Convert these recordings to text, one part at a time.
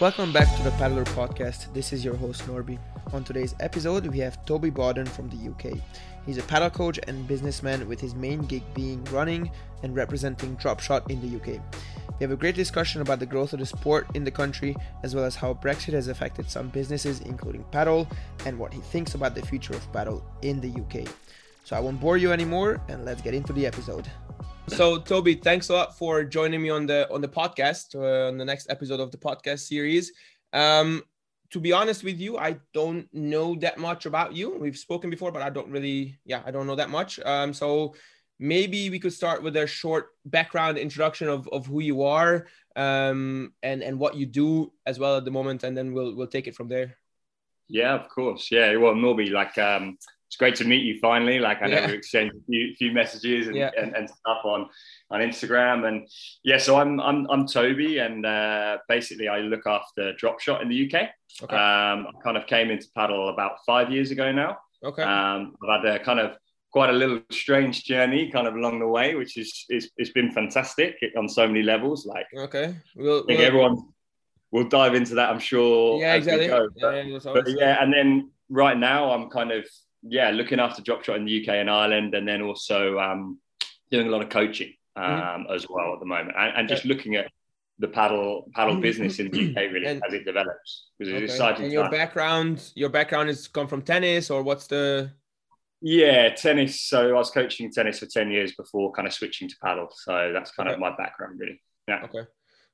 Welcome back to the Padlr Podcast. This is your host Norby. On today's episode, we have Toby Bawden from the UK. He's a paddle coach and businessman with his main gig being running and representing Dropshot in the UK. We have a great discussion about the growth of the sport in the country, as well as how Brexit has affected some businesses, including paddle, and what he thinks about the future of paddle in the UK. So I won't bore you anymore, and let's get into the episode. So Toby, thanks a lot for joining me on the on the podcast uh, on the next episode of the podcast series. Um, to be honest with you, I don't know that much about you. We've spoken before, but I don't really, yeah, I don't know that much. Um, so maybe we could start with a short background introduction of, of who you are um, and and what you do as well at the moment, and then we'll we'll take it from there. Yeah, of course. Yeah, well, Norby, like um, it's great to meet you finally. Like I know yeah. we exchanged a few, few messages and, yeah. and, and, stuff on on Instagram. And yeah, so I'm I'm I'm Toby, and uh, basically I look after Dropshot in the UK. Okay. Um, I kind of came into paddle about five years ago now. Okay. Um, I've had a kind of quite a little strange journey kind of along the way, which is is it's been fantastic on so many levels. Like okay, we'll, I think we'll... everyone will dive into that. I'm sure. Yeah, exactly. But, yeah, but yeah, and then right now I'm kind of yeah, looking after Dropshot in the UK and Ireland, and then also um, doing a lot of coaching mm-hmm. um, mm-hmm. as well at the moment, and, and just looking at the paddle paddle mm-hmm. business in the UK really and, as it develops. Because okay. it's exciting. And your time. background, your background has come from tennis, or what's the? Yeah, tennis. So I was coaching tennis for ten years before kind of switching to paddle. So that's kind okay. of my background, really. Yeah. Okay.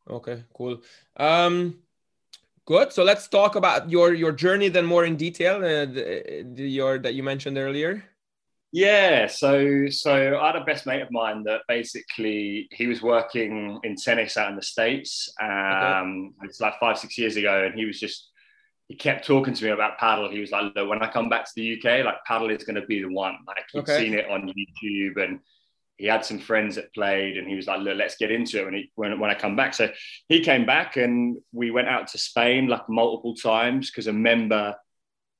Okay. Cool. Um, Good. So let's talk about your your journey then more in detail. Uh, the, the, your that you mentioned earlier. Yeah. So so I had a best mate of mine that basically he was working in tennis out in the states. Um, okay. It's like five six years ago, and he was just he kept talking to me about paddle. He was like, "Look, when I come back to the UK, like paddle is going to be the one." Like he'd okay. seen it on YouTube and he had some friends that played and he was like, Look, let's get into it when, he, when, when I come back. So he came back and we went out to Spain like multiple times because a member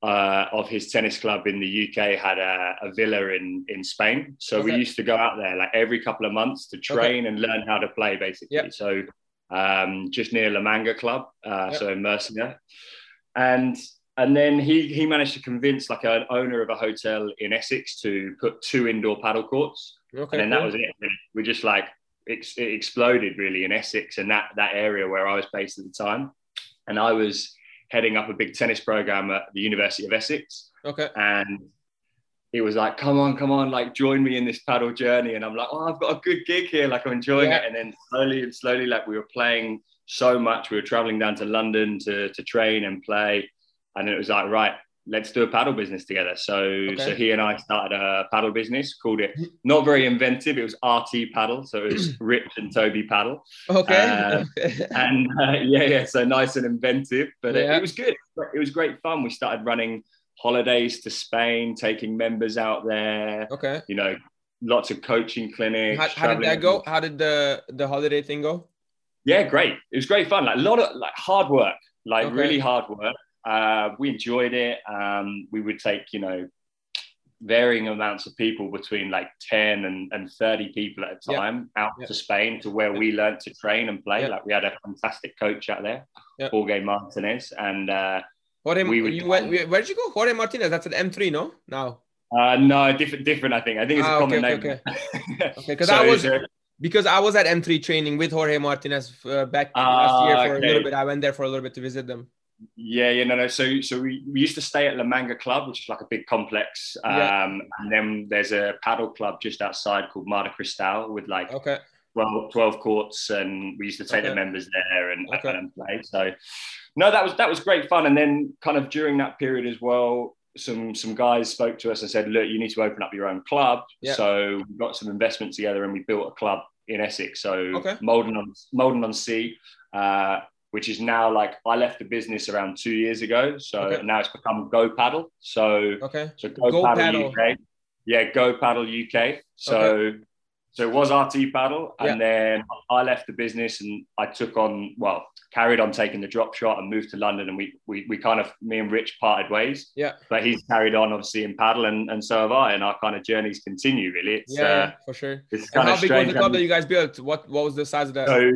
uh, of his tennis club in the UK had a, a villa in, in Spain. So okay. we used to go out there like every couple of months to train okay. and learn how to play basically. Yep. So um, just near La Manga Club, uh, yep. so in Murcia. And and then he he managed to convince like an owner of a hotel in Essex to put two indoor paddle courts. Okay, and then cool. that was it. We just like it, it exploded really in Essex and that that area where I was based at the time. And I was heading up a big tennis program at the University of Essex. Okay. And he was like, "Come on, come on, like join me in this paddle journey." And I'm like, "Oh, I've got a good gig here. Like I'm enjoying yeah. it." And then slowly and slowly, like we were playing so much. We were traveling down to London to to train and play, and it was like, right, let's do a paddle business together. So okay. so he and I started a paddle business, called it not very inventive. It was RT Paddle, so it was Rich and Toby Paddle. Okay. Uh, and uh, yeah, yeah, so nice and inventive, but yeah. it, it, was good. It was great fun. We started running holidays to Spain, taking members out there. Okay. You know, lots of coaching clinics. How, how did that go? How did the the holiday thing go? Yeah, great. It was great fun. Like a lot of like hard work, like okay. really hard work uh, we enjoyed it. Um, we would take, you know, varying amounts of people between like 10 and, and 30 people at a time out to Spain to where we learned to train and play. Like we had a fantastic coach out there, Jorge Martinez. And uh, Jorge, we would, you went, where did you go? Jorge Martinez, that's at M3, no? Now? Uh, no, different, different. I think. I think it's ah, a common okay, name. Okay, okay. Because so I was because I was at M3 training with Jorge Martinez uh, back uh, last year for okay. a little bit. I went there for a little bit to visit them. Yeah, yeah, no, no. So, so we, we used to stay at La Manga Club, which is like a big complex. Um, yeah. And then there's a paddle club just outside called Mar de Cristal with like okay. 12, 12 courts, and we used to take okay. the members there and, okay. and play. So, no, that was that was great fun. And then, kind of during that period as well, some some guys spoke to us and said, "Look, you need to open up your own club." Yeah. So we got some investment together and we built a club in Essex. So okay. Maldon on Maldon on Sea. Uh, which is now like I left the business around two years ago. So okay. now it's become Go Paddle. So okay, so Go, Go Paddle, Paddle, UK. Yeah, Go Paddle UK. So okay. so it was RT Paddle, and yeah. then I left the business and I took on well carried on taking the Dropshot and moved to London, and we we, we kind of me and Rich parted ways. Yeah, but he's carried on obviously in paddle, and, and so have I, and our kind of journeys continue really. It's, yeah, uh, for sure. It's kind and how of big was the club that you guys built? What what was the size of that? So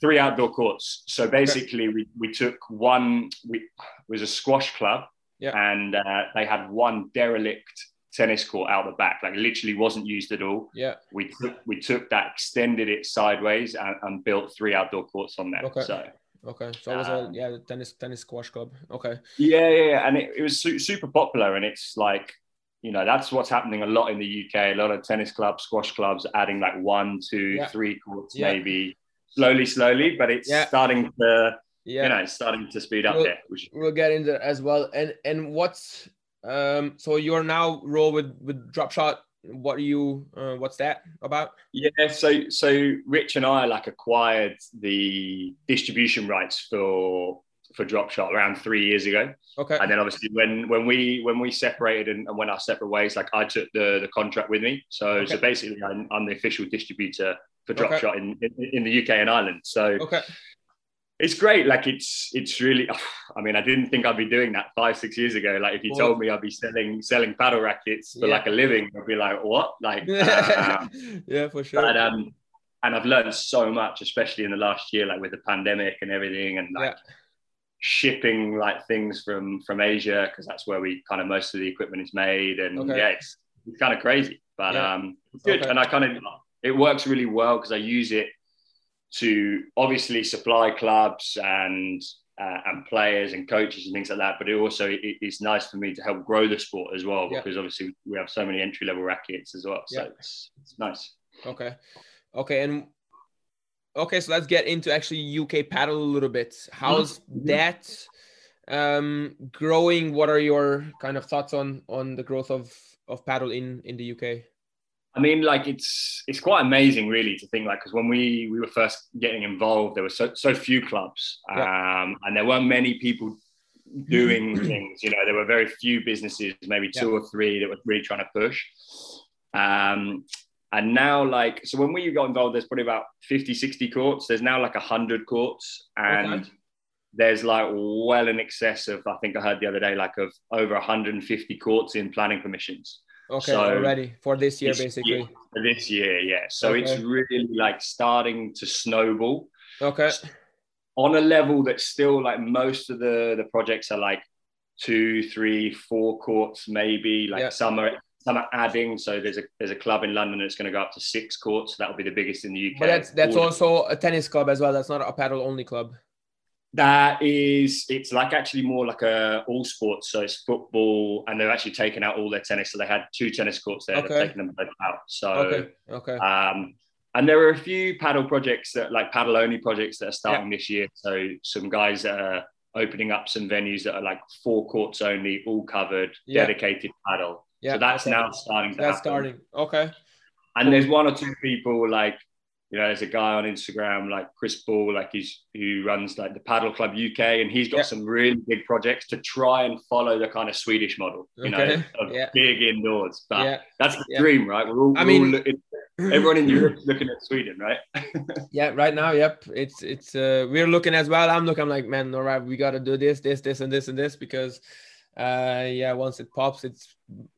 three outdoor courts. So basically, okay. we, we took one. We was a squash club, yeah. and uh, they had one derelict tennis court out the back, like literally wasn't used at all. Yeah. We took we took that, extended it sideways, and, and built three outdoor courts on there. Okay. So. Okay, so it was um, a yeah tennis tennis squash club. Okay. Yeah, yeah, yeah. and it, it was su- super popular, and it's like you know that's what's happening a lot in the UK. A lot of tennis clubs, squash clubs, adding like one, two, yeah. three courts, yeah. maybe slowly, slowly, but it's yeah. starting to yeah. you know it's starting to speed up we'll, there. Which... We'll get into that as well. And and what's um so you're now roll with with Dropshot what are you uh, what's that about yeah so so rich and i like acquired the distribution rights for for drop shot around three years ago okay and then obviously when when we when we separated and, and went our separate ways like i took the the contract with me so okay. so basically I'm, I'm, the official distributor for drop okay. shot in, in, in the uk and ireland so okay it's great. Like it's it's really. I mean, I didn't think I'd be doing that five six years ago. Like if you told me I'd be selling selling paddle rackets for yeah. like a living, I'd be like, what? Like, uh, yeah, for sure. But um, and I've learned so much, especially in the last year, like with the pandemic and everything, and like. Yeah. shipping like things from from asia because that's where we kind of most of the equipment is made and okay. yeah it's, it's kind of crazy but yeah. um good okay. and i kind of it works really well because i use it to obviously supply clubs and uh, and players and coaches and things like that. But it also it, it's nice for me to help grow the sport as well because obviously we have so many entry level rackets as well. So yeah. it's, it's nice. Okay, okay, and okay, so let's get into actually UK paddle a little bit. How's mm-hmm. that um, growing? What are your kind of thoughts on on the growth of of paddle in in the UK? I mean, like it's it's quite amazing, really, to think like because when we we were first getting involved, there were so so few clubs, yeah. um, and there weren't many people doing things. You know, there were very few businesses, maybe two yeah. or three, that were really trying to push. Um, and now, like, so when we got involved, there's probably about 50, 60 courts. There's now like 100 courts, and okay. there's like well in excess of, I think I heard the other day, like of over 150 courts in planning permissions. Okay, so already for this year, basically. Year, for this year, yeah. So okay. it's really like starting to snowball. Okay. On a level that's still like most of the the projects are like two, three, four courts, maybe. Like yeah. some are some are adding. So there's a there's a club in London that's going to go up to six courts. That'll be the biggest in the UK. But that's that's All also a tennis club as well. That's not a paddle only club. That is, it's like actually more like a all sports. So it's football, and they've actually taken out all their tennis. So they had two tennis courts there. Okay. They've taken them both out. So okay, okay. Um, and there are a few paddle projects that, like paddle only projects, that are starting yeah. this year. So some guys that are opening up some venues that are like four courts only, all covered, yeah. dedicated paddle. Yeah, so that's okay. now starting to that's happen. starting. Okay. And cool. there's one or two people like you know, there's a guy on Instagram like Chris Ball, like he's who runs like the Paddle Club UK, and he's got yeah. some really big projects to try and follow the kind of Swedish model, you okay. know, of yeah. big indoors. But yeah. that's the dream, right? We're all, I we're mean, all looking, everyone in Europe looking at Sweden, right? yeah, right now, yep. It's it's uh, we're looking as well. I'm looking I'm like, man, all right, we got to do this, this, this, and this, and this because, uh, yeah, once it pops, it's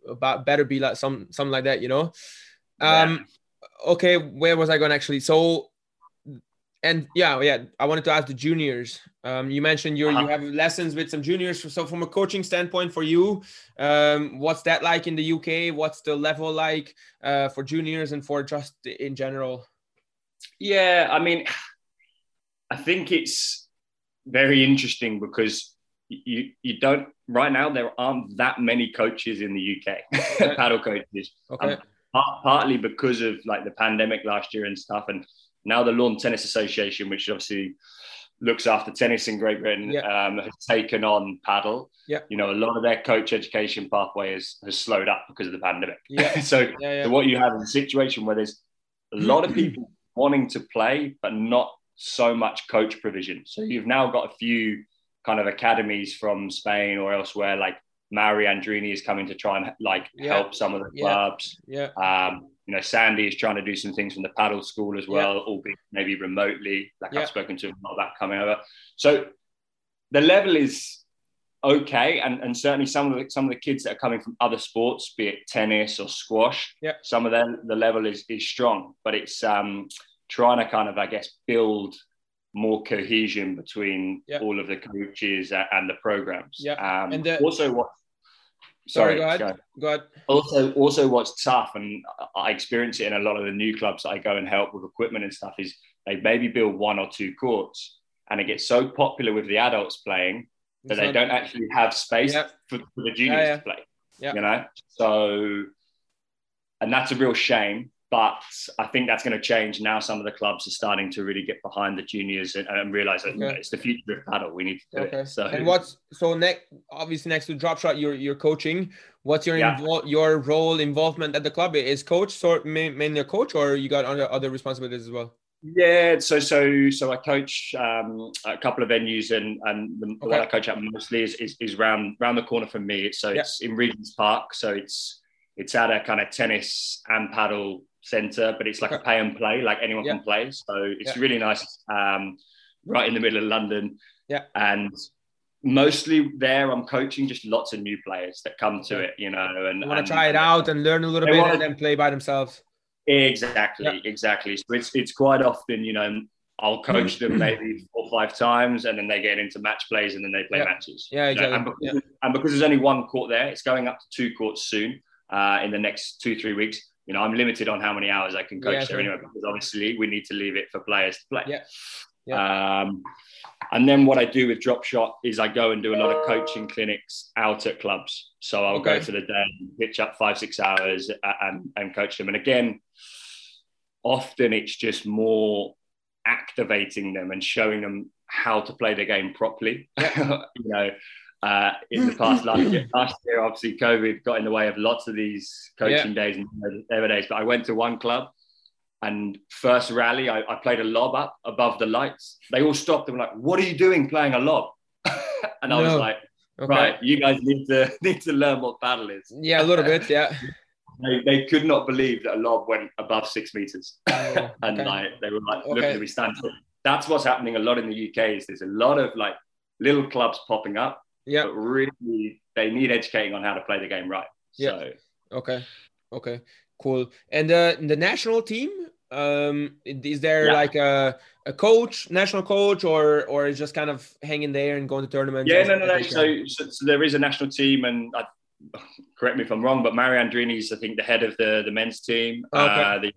about better be like some something like that, you know. Um okay, where was I going actually? So, and yeah, yeah, I wanted to ask the juniors. Um, you mentioned you uh-huh. you have lessons with some juniors. So, from a coaching standpoint for you, um, what's that like in the UK? What's the level like uh, for juniors and for just in general? Yeah, I mean, I think it's very interesting because you you don't right now there aren't that many coaches in the UK paddle coaches. Okay. Um, partly because of like the pandemic last year and stuff, and now the Lawn Tennis Association, which obviously looks after tennis in Great Britain, yeah. um, has taken on paddle. Yeah. You know, a lot of their coach education pathway has, has slowed up because of the pandemic. Yeah. so, yeah, yeah. so what you have is a situation where there's a lot of people wanting to play, but not so much coach provision. So you've now got a few kind of academies from Spain or elsewhere, like Mauri Andrini is coming to try and like yeah. help some of the clubs. Yeah. Um, you know, Sandy is trying to do some things from the paddle school as well, yeah. albeit maybe remotely. Like. I've spoken to a lot of that coming over. So the level is okay, and, and certainly some of the some of the kids that are coming from other sports, be it tennis or squash, yeah, some of them the level is is strong, but it's um trying to kind of I guess build more cohesion between Yeah. all of the coaches and the programs. Yeah. Um, And the- also what? Sorry, Sorry, go ahead. go. Go ahead. Also, also what's tough, and I experience it in a lot of the new clubs that I go and help with equipment and stuff, is they maybe build one or two courts, and it gets so popular with the adults playing that It's they not- don't actually have space Yeah. for, for the juniors yeah. to play. Yeah. You know, so and that's a real shame. But I think that's going to change now. Some of the clubs are starting to really get behind the juniors and, and realize that you know, it's the future of paddle. We need to do Okay. it. So and what's so next? Obviously, next to Dropshot, you're you're coaching. What's your Yeah. invol- your role involvement at the club? Is coach sort ma- mainly a coach, or you got other other responsibilities as well? Yeah, so so so I coach um, a couple of venues, and and the, what Okay. I coach at mostly is, is is round round the corner from me. So Yeah. it's in Regent's Park, so it's it's at a kind of tennis and paddle center, but it's like a pay and play, like anyone Yeah. can play. So it's Yeah. really nice, um, right in the middle of London. Yeah. and mostly there I'm coaching just lots of new players that come to Okay. it, you know, and want to try it out and learn a little bit, wanna- and then play by themselves. Exactly, Yeah. exactly. So it's it's quite often, you know, I'll coach them maybe four or five times, and then they get into match plays, and then they play Yeah. matches. Yeah, You know, exactly. and, because, and because there's only one court there, it's going up to two courts soon uh, in the next two three weeks. You know, I'm limited on how many hours I can coach Yeah, there anyway, because obviously we need to leave it for players to play. Yeah. Um, and then what I do with Dropshot is I go and do a lot of coaching clinics out at clubs. So I'll go to the day, pitch up five, six hours and, and coach them. And again, often it's just more activating them and showing them how to play the game properly. you know, uh, in the past last year, last year, obviously COVID got in the way of lots of these coaching days and whatever days. But I went to one club and first rally, I, I played a lob up above the lights. They all stopped and were like, "What are you doing playing a lob?" and I was No. like, Okay. "Right, you guys need to need to learn what paddle is." Yeah, a little bit. Yeah. They, they could not believe that a lob went above six meters, Oh, and okay. like they were like, Okay. "Look at me stand." still." That's what's happening a lot in the UK. Is there's a lot of like little clubs popping up, Yeah. but really they need educating on how to play the game right. Yeah. So Okay. Okay. Cool. And uh, the national team, um, is there Yeah. like a, a coach, national coach, or or is just kind of hanging there and going to tournaments? Yeah, no, no, no. So, so, so there is a national team, and I, correct me if I'm wrong, but Mauri Andrini's, I think, the head of the the men's team. Okay. Uh, the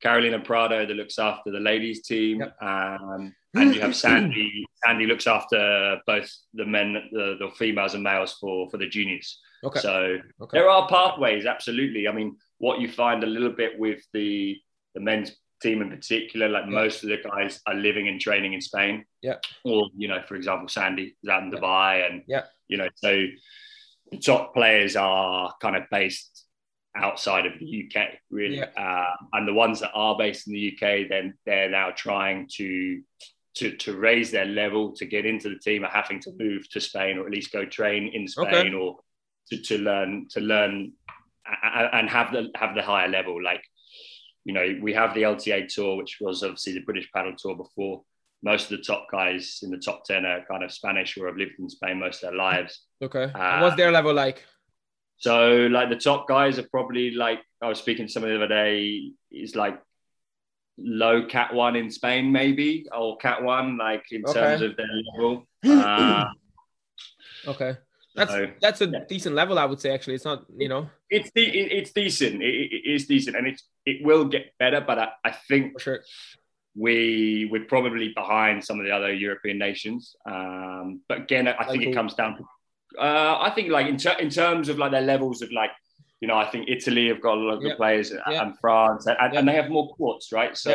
Carolina Prado that looks after the ladies team, Yep. um, and you have Sandy. Sandy looks after both the men, the, the females and males for for the juniors. Okay. So Okay. there are pathways, absolutely. I mean, what you find a little bit with the the men's team in particular, like Yeah. most of the guys are living and training in Spain. Yeah. Or you know, for example, Sandy is out in. Dubai, and Yeah. you know, so the top players are kind of based outside of the UK, really. Yeah. Uh, and the ones that are based in the UK, then they're now trying to to to raise their level to get into the team, are having to move to Spain or at least go train in Spain Okay. or to, to learn to learn and have the have the higher level. Like you know, we have the LTA tour, which was obviously the British paddle tour before. Most of the top guys in the top ten are kind of Spanish or have lived in Spain most of their lives. Okay. Uh, what's their level like? So like the top guys are probably like I was speaking to someone the other day is like low cat one in Spain maybe or cat one like in Okay. terms of their level. Uh, Okay. That's so, that's a yeah. decent level, I would say. Actually, it's not you know it's de- it- it's decent. It, it it is decent, and it's it will get better. But I, I think for sure. we we're probably behind some of the other European nations. Um, but again, I think Like it comes down to. Uh, I think like in, ter- in terms of like their levels of like, you know, I think Italy have got a lot of good Yeah. players and, and France, and, and they have more courts, right? So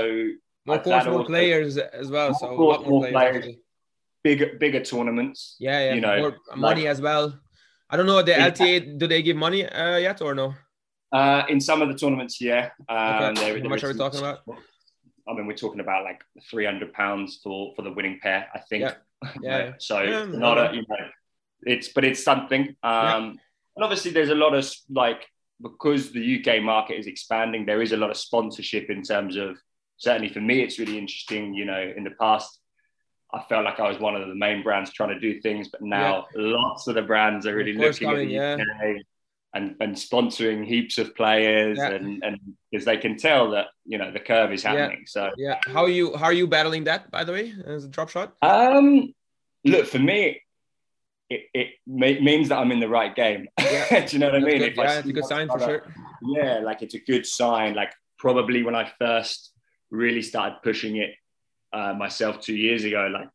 More that course, more players as well. More So more, more players. players. bigger bigger tournaments. Yeah, yeah. you know, more money as well. I don't know the Yeah. LTA. Do they give money uh, yet or no? Uh, in some of the tournaments, yeah. Um, Okay. there- How much are we talking about? I mean, we're talking about like three hundred pounds for for the winning pair. I think. Yeah. Yeah. so Yeah, not no. a you know, it's but it's something. Um, and obviously there's a lot of like because the UK market is expanding, there is a lot of sponsorship in terms of certainly for me, it's really interesting. You know, in the past, I felt like I was one of the main brands trying to do things, but now lots of the brands are really looking coming, at the UK. and, and sponsoring heaps of players Yeah. and and because they can tell that you know the curve is happening. So Yeah. How are you? How are you battling that? By the way, as a Dropshot. um, look for me. It, it means that I'm in the right game. Yeah. Do you know what I mean? good. If I Yeah, it's a good sign for sure. yeah, like it's a good sign. Like probably when I first really started pushing it uh, myself two years ago, like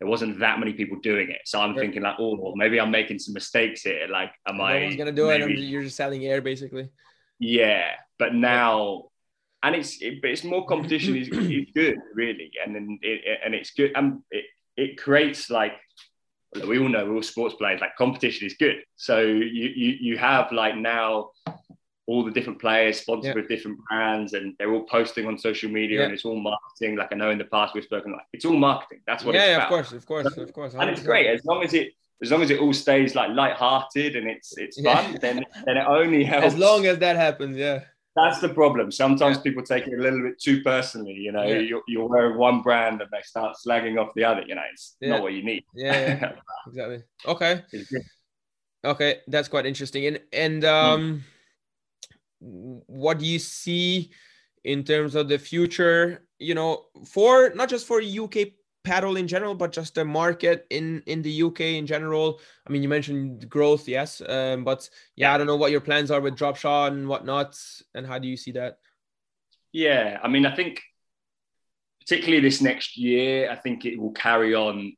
there wasn't that many people doing it. So I'm Right. thinking like, oh, well, maybe I'm making some mistakes here. Like, am no I? one's gonna do it. maybe- And you're just selling air, basically. Yeah, but now, and it's it, but it's more competition is, is good, really, and then it, it- and it's good, and it it creates like we all know we're all sports players. Like competition is good, so you you you have like now all the different players sponsored Yeah. with different brands, and they're all posting on social media, Yeah. and it's all marketing. Like I know in the past we've spoken like it's all marketing. That's what yeah, it's yeah, about of course, of course, of course. and it's great as long as it as long as it all stays like light-hearted and it's it's fun then then it only helps As long as that happens, yeah. That's the problem sometimes people take it a little bit too personally you know Yeah. you're, you're wearing one brand and they start slagging off the other you know it's Yeah. not what you need Yeah, yeah, exactly. Okay. Okay, that's quite interesting. And and Hmm. um, what do you see in terms of the future? You know, for not just for UK paddle in general, but just the market in in the UK in general. I mean, you mentioned growth, yes, um, but yeah, I don't know what your plans are with Dropshot and whatnot, and how do you see that? yeah i mean i think particularly this next year i think it will carry on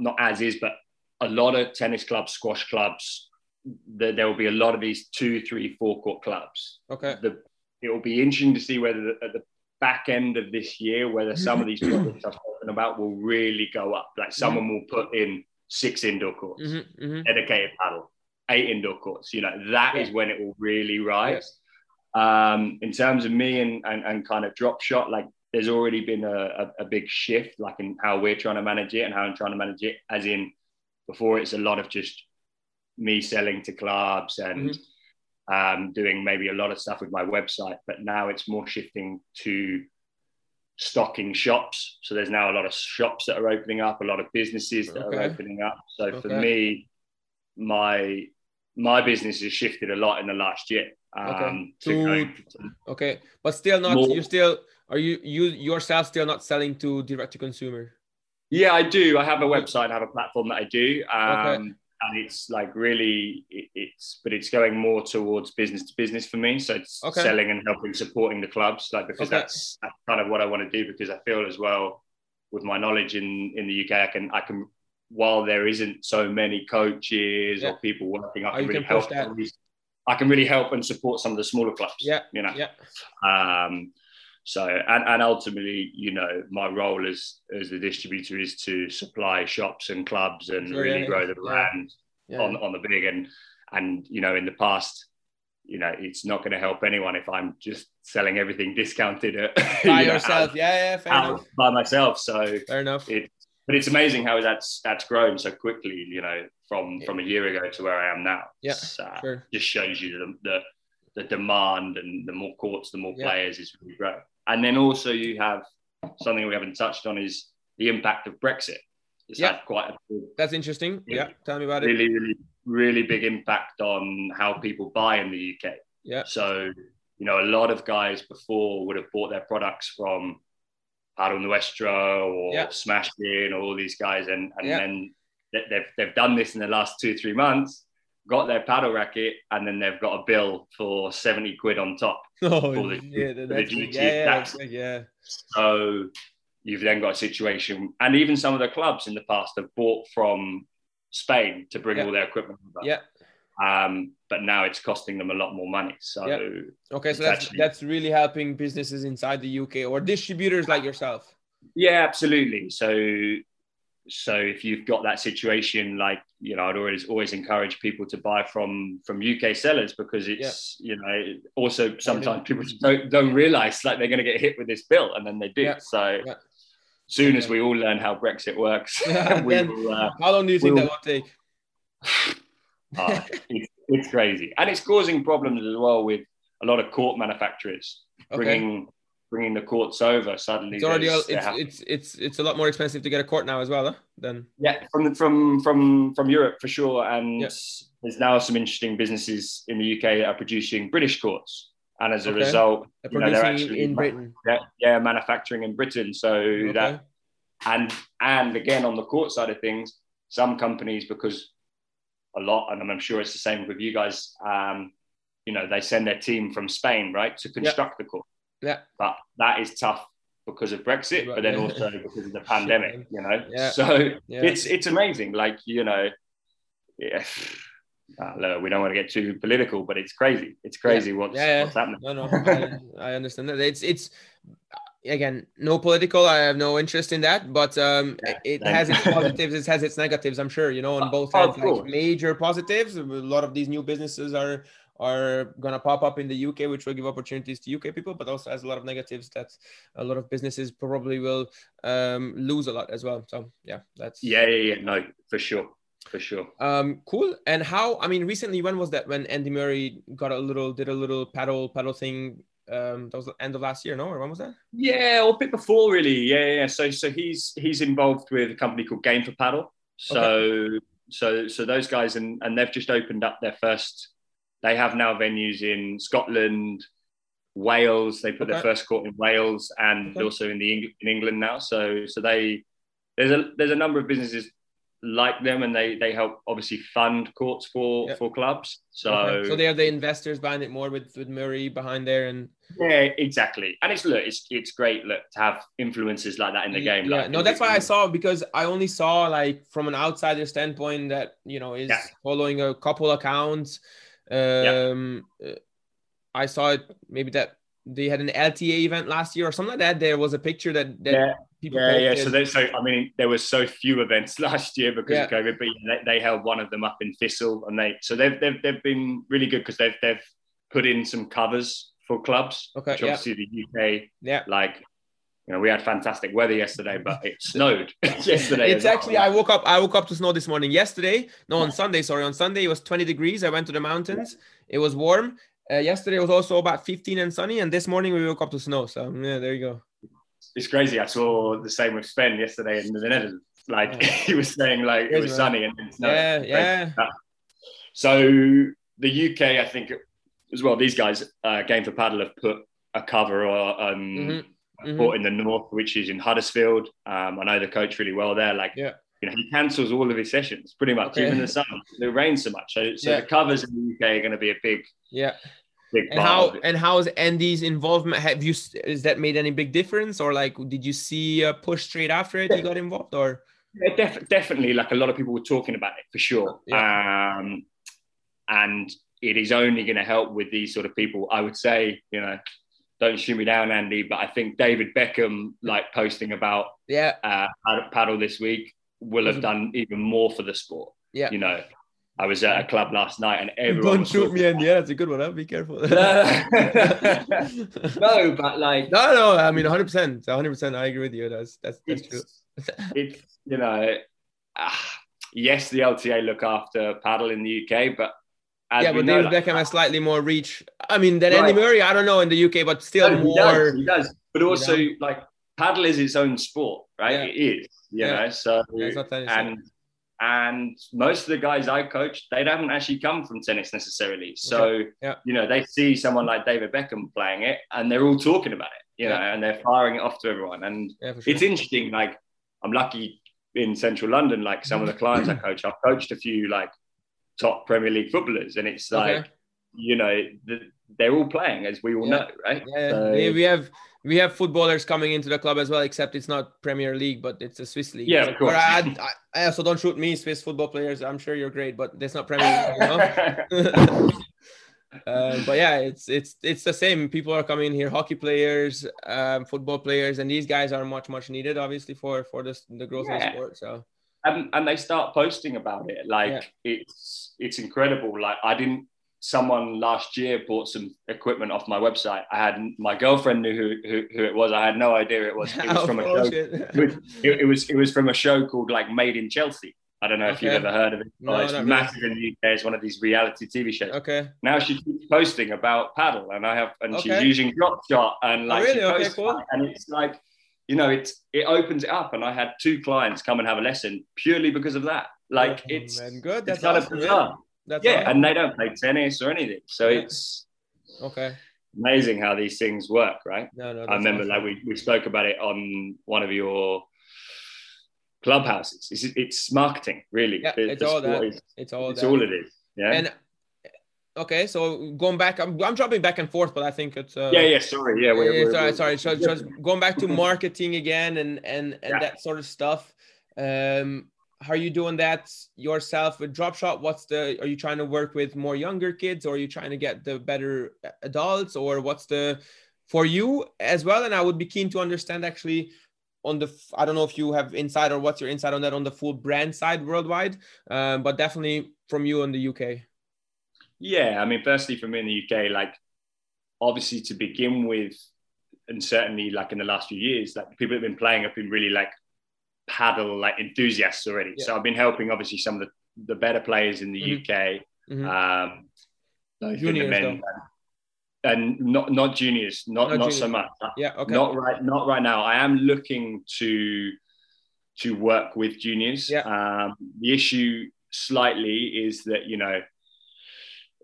not as is but a lot of tennis clubs squash clubs there, there will be a lot of these two three four court clubs Okay. the, it will be interesting to see whether the, the back end of this year whether some of these projects I've spoken about will really go up. Like someone will put in six indoor courts, hmm hmm dedicated paddle, eight indoor courts. You know that is Yeah. when it will really rise. Um, in terms of me and, and and kind of Dropshot, like there's already been a, a, a big shift, like in how we're trying to manage it and how I'm trying to manage it. As in, before it's a lot of just me selling to clubs and um, doing maybe a lot of stuff with my website, but now it's more shifting to stocking shops. So there's now a lot of shops that are opening up, a lot of businesses that Okay. are opening up. So for me, my my business has shifted a lot in the last year. Um, Okay. to Okay, but still not. More- You're still. Are you you yourself still not selling to direct to consumer? yeah, I do. I have a website, I have a platform that I do. Um, Okay. And it's like really, it, it's, but it's going more towards business to business for me. So it's Okay. selling and helping supporting the clubs, like because Okay. that's, that's kind of what I want to do. Because I feel as well, with my knowledge in in the UK, I can I can while there isn't so many coaches Yeah. or people working, I Oh, can really can help. I can really help and support some of the smaller clubs. Yeah, you know. Yeah. Um, so and, and ultimately, you know, my role as as the distributor is to supply shops and clubs and really yeah, grow the brand Yeah. on on the big and and you know in the past. You know, it's not going to help anyone if I'm just selling everything discounted at, By you know, yourself. out- yeah, yeah. Out enough. by myself. So Fair enough. it, but it's amazing how that's that's grown so quickly. You know, from from a year ago to where I am now. Yeah, uh, Sure. just shows you the, the the demand and the more courts, the more Yeah. players is really grow. And then also you have something we haven't touched on is the impact of Brexit. It's Yeah. had quite a big, That's interesting. Yeah. Yeah. Tell me about it. really, really, really big impact on how people buy in the UK. Yeah. So, you know, a lot of guys before would have bought their products from Padel Nuestro or Yeah. Smash In or all these guys, and, and Yeah. then they've, they've done this in the last two, three months, got their paddle racket, and then they've got a bill for 70 quid on top. Oh, for the- yeah, for the that's yeah, yeah, tax. yeah. So you've then got a situation, and even some of the clubs in the past have bought from Spain to bring Yeah. all their equipment over. Yeah. Um, but now it's costing them a lot more money. So Yeah. Okay, so that's actually- that's really helping businesses inside the UK or distributors like yourself. yeah, absolutely. So so if you've got that situation, like you know, I'd always always encourage people to buy from from UK sellers because it's you know also sometimes people don't don't realize like they're going to get hit with this bill and then they do. Yeah. So Yeah. soon as we all learn how Brexit works, will. Uh, How long do you think We'll- that will take? uh, it's, it's crazy, and it's causing problems as well with a lot of court manufacturers Okay. bringing bringing the courts over, suddenly it's already it's, it's it's it's a lot more expensive to get a court now as well, huh? Then yeah, from from from from Europe for sure, and yeah. there's now some interesting businesses in the UK that are producing British courts, and as a okay. result, they're you know, they're actually in Britain. Yeah, yeah, manufacturing in Britain. So okay. that and and again on the court side of things, some companies because a lot, and I'm sure it's the same with you guys. Um, you know, they send their team from Spain, right, to construct the court. Yeah. But that is tough because of Brexit, but then also because of the pandemic, you know. Yeah. So yeah. it's it's amazing. Like, you know, yeah. Uh, we don't want to get too political, but it's crazy. It's crazy what's, what's happening. No, no, I, I understand that. It's it's again no political i have no interest in that but um yeah, it has its positives it has its negatives i'm sure you know on both ends like major positives a lot of these new businesses are are gonna pop up in the uk which will give opportunities to uk people but also has a lot of negatives that a lot of businesses probably will um lose a lot as well. So yeah that's yeah yeah yeah. No for sure. For sure. Um cool. And how i mean recently when was that? When andy murray got a little did a little paddle paddle thing um that was the end of last year no? Or when was that? Yeah or a bit before really. Yeah yeah. So so he's he's involved with a company called Game4Padel. So okay. so so those guys and and they've just opened up their first they have now venues in scotland wales they put okay. their first court in wales and okay. also in the in england now so so they there's a there's a number of businesses like them and they they help obviously fund courts for yep. for clubs so okay. so they're the investors behind it more with with murray behind there and yeah exactly and it's look it's it's great look to have influences like that in the game yeah like, no that's why i saw because i only saw like from an outsider standpoint that you know is yeah. following a couple accounts um yeah. i saw it maybe that they had an LTA event last year or something like that. There was a picture that, that yeah. people yeah, yeah. So, they, so I mean, there was so few events last year because yeah. of COVID, but they, they, held one of them up in Thistle, and they so they've they've, they've been really good because they've they've put in some covers for clubs. Okay, which obviously the UK, yeah, like you know, we had fantastic weather yesterday, but it snowed yesterday. It's actually well. I woke up I woke up to snow this morning. Yesterday, no, on Sunday, sorry, on Sunday it was 20 degrees. I went to the mountains. It was warm. Uh, yesterday was also about 15 and sunny, and this morning we woke up to snow. So yeah, there you go. It's crazy. I saw the same with Sven yesterday in the Netherlands. Like he was saying, like it was sunny and then snow. Yeah, yeah. So the UK, I think, as well. These guys, uh, Game4Padel, have put a cover or um, mm-hmm. Mm-hmm. in the north, which is in Huddersfield. Um, I know the coach really well there. Like, yeah. You know, he cancels all of his sessions pretty much, okay. even the sun. It rains so much. So, so yeah. the covers in the UK are going to be a big, yeah, and how and how is Andy's involvement? Have you is that made any big difference, or like did you see a push straight after it? Yeah. He got involved, or yeah, def- definitely. Like a lot of people were talking about it for sure. Yeah. Um, and it is only going to help with these sort of people. I would say, you know, don't shoot me down, Andy, but I think David Beckham, like posting about yeah uh, paddle this week, will have done even more for the sport. Yeah, you know, I was at a club last night and everyone. Don't shoot me in. Yeah, that's a good one. Huh? Be careful. no, but like. No, no. I mean, 100. percent 100. percent I agree with you. That's that's that's it's, true. it's you know, uh, yes, the LTA look after paddle in the UK, but yeah, but David Beckham has slightly more reach. I mean, than right. Andy Murray. I don't know in the UK, but still no, he more. Does, he does. But also, you know? like paddle is its own sport, right? Yeah. It is. You yeah. know, so and and most of the guys I coach, they don't actually come from tennis necessarily. So, okay. yeah. you know, they see someone like David Beckham playing it and they're all talking about it, you yeah. know, and they're firing it off to everyone. And yeah, sure. it's interesting. Like, I'm lucky in central London, like some of the clients I coach, I've coached a few like top Premier League footballers, and it's like, okay. you know, they're all playing, as we all know, right? Yeah, so, we have we have footballers coming into the club as well, except it's not Premier League, but it's a Swiss league. Yeah, of course. I, I, also don't shoot me, Swiss football players. I'm sure you're great, but that's not Premier League. You know? uh, but yeah, it's it's it's the same. People are coming here, hockey players, um, football players, and these guys are much much needed, obviously, for for this the growth yeah. of the sport. So. And, and they start posting about it like yeah. it's it's incredible like i didn't someone last year bought some equipment off my website. I had my girlfriend knew who, who, who it was. I had no idea it was. It was from a show. It was, it, it, was it was from a show called like Made in Chelsea. I don't know if you've ever heard of it. No, it's not really. massive in the UK. It's one of these reality TV shows. Okay. Now she keeps posting about paddle, and I have, and she's using drop shot, and like she really? Okay, posts cool. and it's like, you know, it's it opens it up, and I had two clients come and have a lesson purely because of that. Like Oh, it's man, good. it's That's kind awesome, of bizarre. That's Yeah, awesome. and they don't play tennis or anything, so Yeah. it's okay. amazing how these things work, right? No, no. I remember awesome. like we, we spoke about it on one of your clubhouses. It's, it's marketing, really. Yeah, The- it's the all that. is- It's all it's that. all it is. Yeah. And okay, so going back, I'm, I'm jumping back and forth, but I think it's uh, yeah, yeah. Sorry. Yeah. Yeah, we're- we're- sorry, we're- sorry. So just going back to marketing again and and and Yeah. that sort of stuff. Um, how are you doing that yourself with Dropshot? What's the? Are you trying to work with more younger kids, or are you trying to get the better adults, or what's the for you as well? And I would be keen to understand actually on the. I don't know if you have insight or what's your insight on that on the full brand side worldwide, um, but definitely from you in the UK. Yeah, I mean, firstly, for me in the UK, like obviously to begin with, and certainly like in the last few years, like people have been playing have been really like paddle like enthusiasts already. Yeah. So I've been helping obviously some of the, the better players in the Mhm. UK, Mhm. um, both the Juniors, men and, and not not juniors, not Not not, so much. yeah. Okay. Not right, not right now. I am looking to to work with juniors. Yeah. Um, the issue slightly is that you know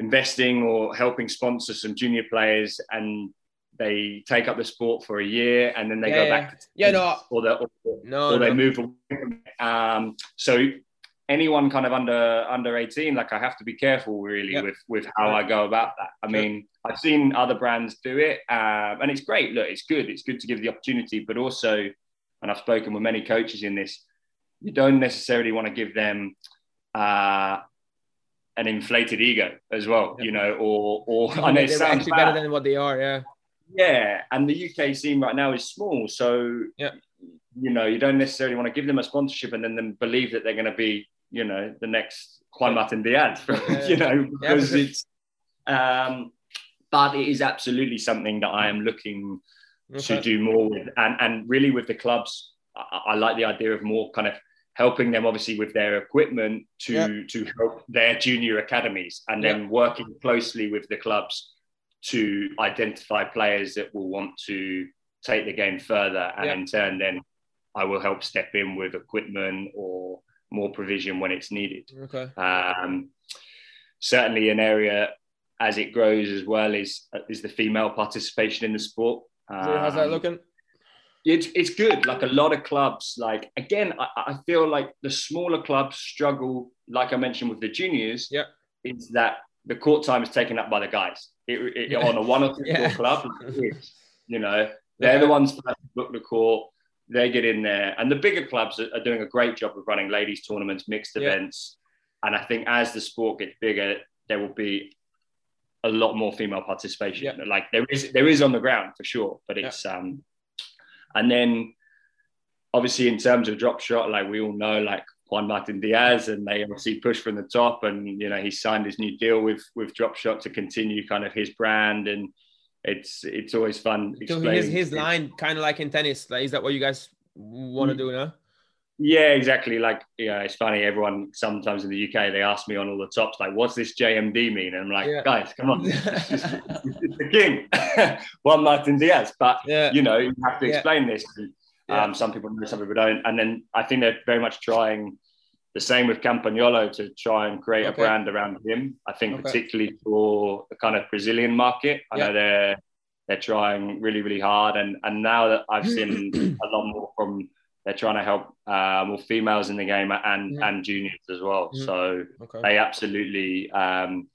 investing or helping sponsor some junior players and they take up the sport for a year and then they Yeah, go back to Yeah, no. or, or, No. or they no. move away from it. Um, so anyone kind of under under 18 like i have to be careful really Yeah. with with how i go about that i Sure. mean i've seen other brands do it um, and it's great look it's good it's good to give the opportunity but also and i've spoken with many coaches in this you don't necessarily want to give them uh, an inflated ego as well Yeah. you know or or i know They're sounds actually bad, better than what they are. Yeah. yeah, and the UK scene right now is small, so Yeah. you know you don't necessarily want to give them a sponsorship and then them believe that they're going to be you know the next Juan Martin Diaz, Yeah. you know, Yeah, because sure. it's. Um, but it is absolutely something that I am looking to do more with, and and really with the clubs, I, I like the idea of more kind of helping them obviously with their equipment to Yeah. to help their junior academies and then working closely with the clubs to identify players that will want to take the game further and Yeah. in turn then I will help step in with equipment or more provision when it's needed Okay. um, certainly an area as it grows as well is is the female participation in the sport So how's that Um, looking? It's, it's good. Like a lot of clubs, like again, I, I feel like the smaller clubs struggle, like I mentioned with the juniors, Yeah. is that the court time is taken up by the guys. It, it, Yeah. On a one or two Yeah. club, like it is, you know, they're Okay. the ones that book the court. They get in there, and the bigger clubs are, are doing a great job of running ladies tournaments, mixed Yeah. events. And I think as the sport gets bigger, there will be a lot more female participation. Yeah. Like there is, there is on the ground for sure, but it's um, and then obviously in terms of Dropshot, like we all know, like Juan Martin Diaz, and they obviously push from the top, and you know he signed his new deal with with Dropshot to continue kind of his brand, and it's it's always fun So his his line kind of like in tennis. Like, is that what you guys want to mm. do now? Yeah, exactly. Like, yeah, it's funny. Everyone sometimes in the UK they ask me on all the tops, like, "What's this JMD mean?" And I'm like, Yeah. guys, come on, it's, just, it's the king, Juan Martin Diaz. But Yeah. you know, you have to Yeah. explain this. Um, Yeah. Some people know, some people don't. And then I think they're very much trying the same with Campagnolo to try and create Okay. a brand around him. I think Okay. particularly for the kind of Brazilian market. I Yeah. know they're they're trying really, really hard. And and now that I've seen a lot more from they're trying to help uh, more females in the game and Mhm. and juniors as well. Mhm. So Okay. they absolutely um,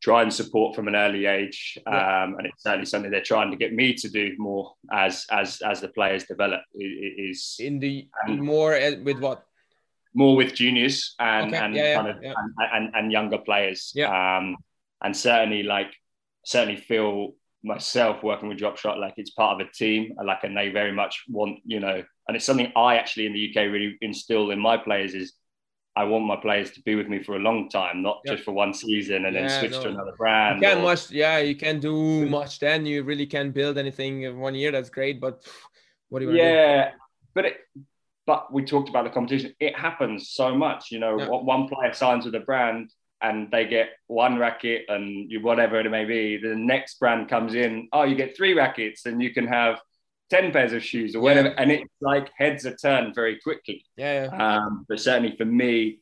try and support from an early age, Yeah. um, and it's certainly something they're trying to get me to do more as as as the players develop. It, is In the more uh, with what? more with juniors and Okay, and yeah, yeah, of. And, and, and younger players. Yeah. Um, and certainly like certainly feel myself working with Dropshot, like it's part of a team like and they very much want you know and it's something i actually in the uk really instill in my players is i want my players to be with me for a long time not Yeah. just for one season and Yeah, then switch no. to another brand. You can't or- much. Yeah, you can't do much. Then you really can't build anything in one year. That's great, but what do you want to do? yeah but it, but we talked about the competition. It happens so much. You know, Yeah. one player signs with a brand and they get one racket and you, whatever it may be. The next brand comes in. Oh, you get three rackets and you can have ten pairs of shoes or Yeah. whatever. And it's like heads are turned very quickly. Yeah, yeah. Um, but certainly for me,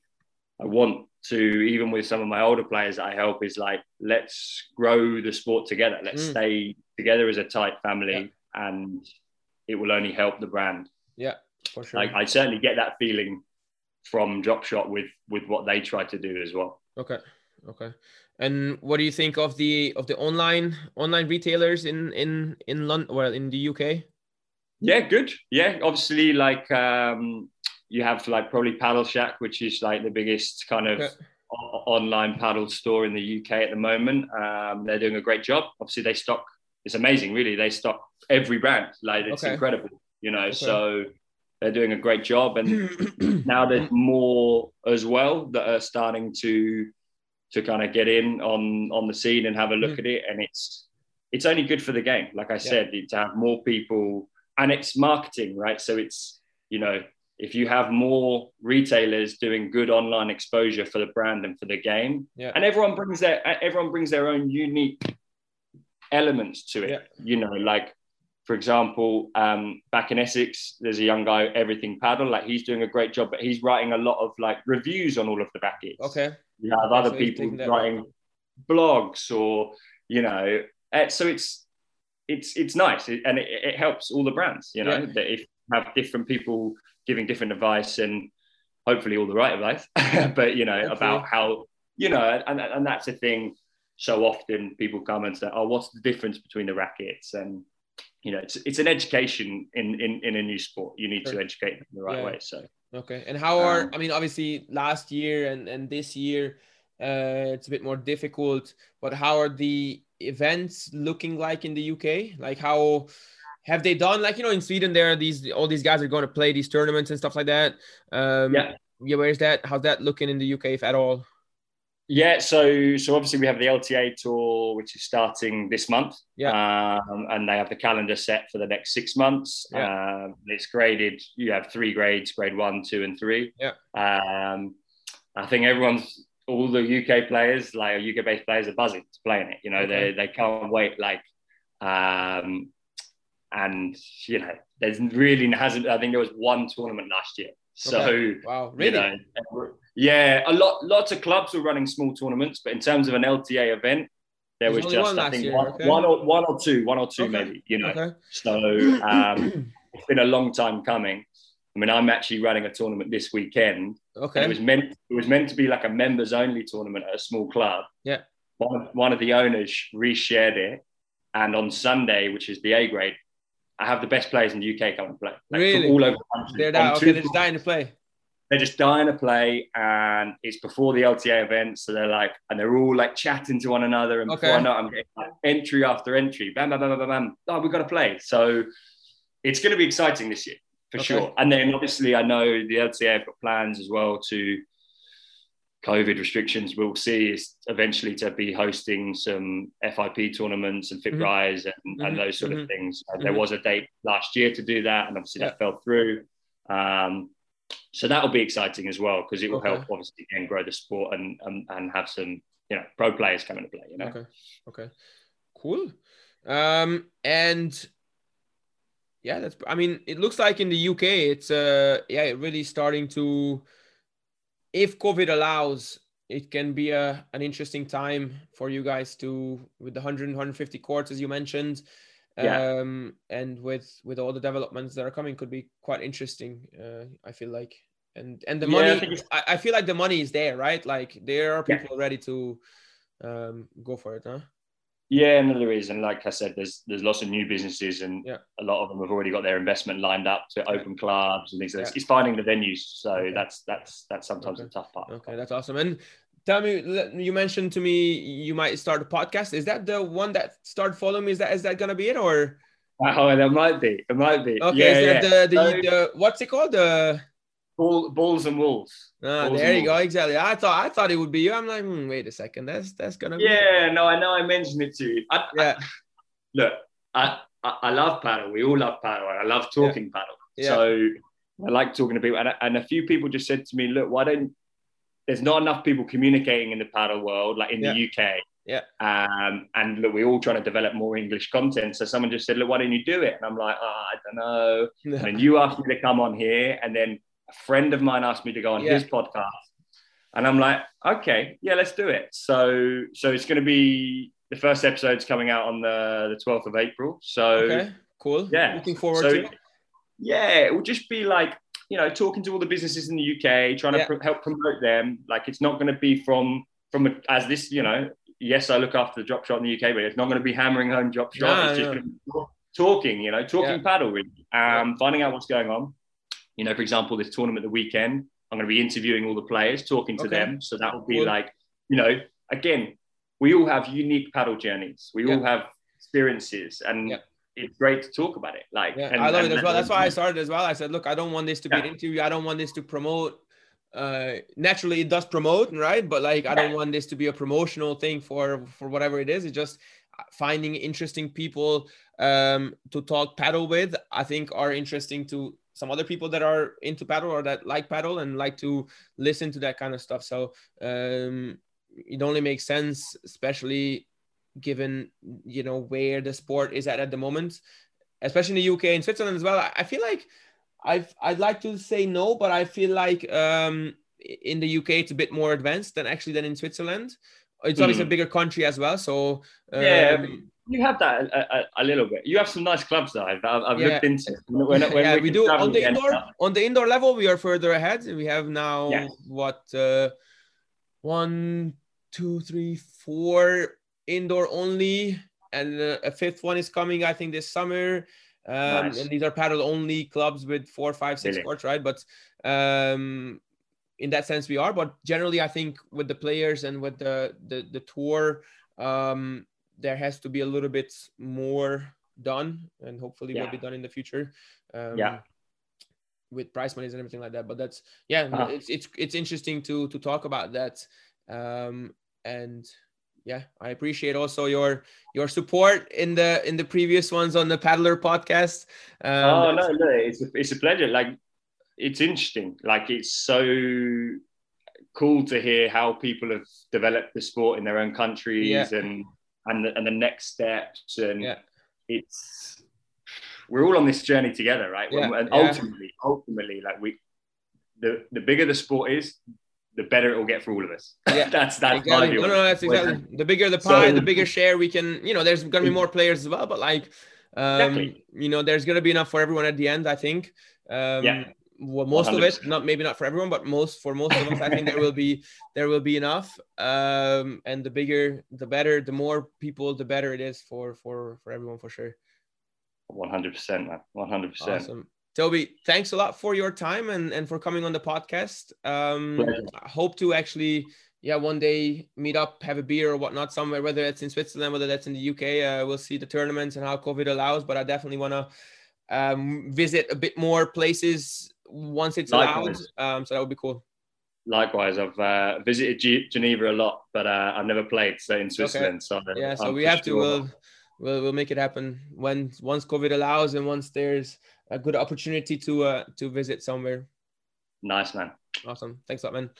I want to, even with some of my older players that I help, is like, let's grow the sport together. Let's Mm. stay together as a tight family, and it will only help the brand. Yeah, for sure. Like I certainly get that feeling from Dropshot with with what they try to do as well. Okay. Okay. And what do you think of the of the online online retailers in in in London? Well, in the UK. Yeah, good. Yeah, obviously, like um, you have like probably Padel Shack, which is like the biggest kind of Okay. o- online padel store in the UK at the moment. Um, they're doing a great job. Obviously, they stock. It's amazing, really. They stock every brand. Like it's Okay. incredible, you know. Okay. So they're doing a great job, and now there's more as well that are starting to to kind of get in on on the scene and have a look Mm. at it and it's it's only good for the game like i Yeah. said to have more people and it's marketing right so it's you know if you have more retailers doing good online exposure for the brand and for the game Yeah. and everyone brings their everyone brings their own unique elements to it Yeah. you know like for example, um, back in Essex, there's a young guy, Everything Padel. Like he's doing a great job, but he's writing a lot of like reviews on all of the rackets. Okay. You have Okay, other so people writing blogs, or you know, uh, so it's it's it's nice, and it, it helps all the brands. You know, Yeah. that if you have different people giving different advice and hopefully all the right advice, but you know Hopefully. about how you know, and and that's a thing. So often people come and say, "Oh, what's the difference between the rackets?" and you know, it's it's an education in in, in a new sport. You need Sure. to educate them the right Yeah. way. So Okay. And how are Um, I mean, obviously last year and and this year, uh, it's a bit more difficult. But how are the events looking like in the UK? Like how have they done? Like you know, in Sweden, there are these all these guys are going to play these tournaments and stuff like that. Um, Yeah. Yeah. Where's that? How's that looking in the UK, if at all? Yeah, so so obviously we have the LTA tour, which is starting this month. Yeah. um, and they have the calendar set for the next six months. Yeah. Um, it's graded. You have three grades: grade one, two, and three. Yeah. Um, I think everyone's all the UK players, like UK based players, are buzzing to playing it. You know, Okay. they they can't wait. Like, um, and you know, there's really hasn't. I think there was one tournament last year. So Okay. Wow, really? you know, yeah, a lot lots of clubs were running small tournaments, but in terms of an LTA event, there There's was just one I think year, one, okay. one or one or two, one or two Okay. maybe. You know, Okay. so um, it's been a long time coming. I mean, I'm actually running a tournament this weekend. Okay. It was meant it was meant to be like a members only tournament at a small club. Yeah. One, one of the owners reshared it, and on Sunday, which is the A grade, I have the best players in the UK come and play. Like, Really? All over the country. They're that, okay. They're just dying to play. They're just dying to play and it's before the LTA event. So they're like, and they're all like chatting to one another. And before Okay. I know I'm getting like entry after entry, bam, bam, bam, bam, bam. Oh, we've got to play. So it's going to be exciting this year for Okay. sure. And then obviously, I know the LTA have got plans as well to COVID restrictions. We'll see is eventually to be hosting some FIP tournaments and Fit Mhm. Rise and, Mhm. and those sort Mhm. of things. There Mhm. was a date last year to do that, and obviously Yeah. that fell through. Um, so that'll be exciting as well because it will Okay. help obviously again grow the sport and, and and have some you know pro players coming to play. You know, Okay. Okay. Cool. Um, and yeah, that's. I mean, it looks like in the UK, it's uh, yeah, really starting to. If COVID allows, it can be a an interesting time for you guys to with the 100 150 courts as you mentioned. Yeah. Um, and with with all the developments that are coming, could be quite interesting. Uh, I feel like, and and the Yeah, money. I, I feel like the money is there, right? Like there are Yeah. people ready to um go for it, huh? yeah, and there is, and like I said, there's there's lots of new businesses, and Yeah. a lot of them have already got their investment lined up to open clubs and things. like Yeah. that. It's finding the venues, so Okay. that's that's that's sometimes Okay. the tough part. Okay, that's awesome. And tell me, you mentioned to me you might start a podcast. Is that the one that started following me? Is that is that gonna be it or? Oh, there might be, it might be. Okay, yeah, is yeah. that the, the, So- the what's it called? The Ball, balls and wolves. ah, Balls there you go. Exactly. I thought I thought it would be you. I'm like, hmm, wait a second. That's that's gonna be Yeah, no, I know. I mentioned it to you. I, yeah. look, I, I I love padel. We all love padel. I love talking padel. Yeah. So I like talking to people, and, and a few people just said to me, "Look, why don't there's not enough people communicating in the padel world, like in Yeah. the UK. Yeah. Um, and look, we're all trying to develop more English content. So someone just said, look, why don't you do it? And I'm like, oh, I don't know. And you asked me to come on here, and then a friend of mine asked me to go on Yeah. his podcast, and I'm like, okay, yeah, let's do it. So, so it's going to be the first episode's coming out on the the 12th of April. So, okay, cool. yeah. looking forward so to it. yeah, it will just be like you know talking to all the businesses in the UK, trying to pr- help promote them. Like it's not going to be from from a, as this you know. Yes, I look after the Dropshot in the UK, but it's not going to be hammering home Dropshot. No, it's just no. going to be talking, you know, talking Yeah. padel, really, um, finding out what's going on. You know, for example, this tournament the weekend, I'm going to be interviewing all the players, talking to Okay. them. So that will be Cool. like, you know, again, we all have unique padel journeys. We Yeah. all have experiences, and Yeah. It's great to talk about it. Like, Yeah, and, I love and it as well. That's why I started as well. I said, look, I don't want this to be an Yeah. interview. I don't want this to promote. Uh, naturally, it does promote, right? But like, I don't want this to be a promotional thing for for whatever it is. It's just finding interesting people um, to talk padel with. I think are interesting to some other people that are into padel or that like padel and like to listen to that kind of stuff. So um, it only makes sense, especially given you know where the sport is at at the moment especially in the UK and Switzerland as well. I- I feel like I've I'd like to say no, but I feel like um, in the UK it's a bit more advanced than actually than in Switzerland. It's obviously a bigger country as well, so um, Yeah, You have that a, a, a little bit. You have some nice clubs though. I've, I've Yeah. looked into. When, when yeah, we can do on the indoor on the indoor level. We are further ahead. We have now Yeah. what uh, one, two, three, four indoor only, and uh, a fifth one is coming. I think this summer. Um, Nice. And these are padel only clubs with four, five, six Really? courts, right? But um, in that sense, we are. But generally, I think with the players and with the the, the tour, um, there has to be a little bit more done, and hopefully will be done in the future. Um, Yeah. With prize monies and everything like that, but that's yeah, Uh-huh. it's it's it's interesting to to talk about that, um, and yeah, I appreciate also your your support in the in the previous ones on the Padlr podcast. Um, oh no, no, it's a, it's a pleasure. Like it's interesting. Like it's so cool to hear how people have developed the sport in their own countries Yeah. and and the, and the next steps and Yeah. it's we're all on this journey together, right? Yeah, and ultimately, ultimately, like we the the bigger the sport is, the better it will get for all of us. Yeah, that's that's my exactly. view. No, no, that's exactly the bigger the pie, So- the bigger share we can. You know, there's gonna be more players as well, but like, um, Exactly. you know, there's gonna be enough for everyone at the end. I think. Um, Yeah. Well, most of it, not maybe not for everyone, but most for most of us, I think there will be there will be enough. Um, and the bigger, the better. The more people, the better it is for for for everyone for sure. One hundred percent, man. One hundred percent. Toby, thanks a lot for your time and, and for coming on the podcast. Um, Pleasure. I hope to actually, yeah, one day meet up, have a beer or whatnot somewhere, whether that's in Switzerland, whether that's in the UK. Uh, we'll see the tournaments and how COVID allows, but I definitely want to um, visit a bit more places once it's Likewise. allowed. Um, so that would be cool. Likewise, I've uh, visited G- Geneva a lot, but uh, I've never played so in Switzerland. So Yeah, so I'm we have to. We'll, we'll we'll make it happen when once COVID allows and once there's a good opportunity to uh, to visit somewhere. Nice man. Awesome. Thanks a lot, man.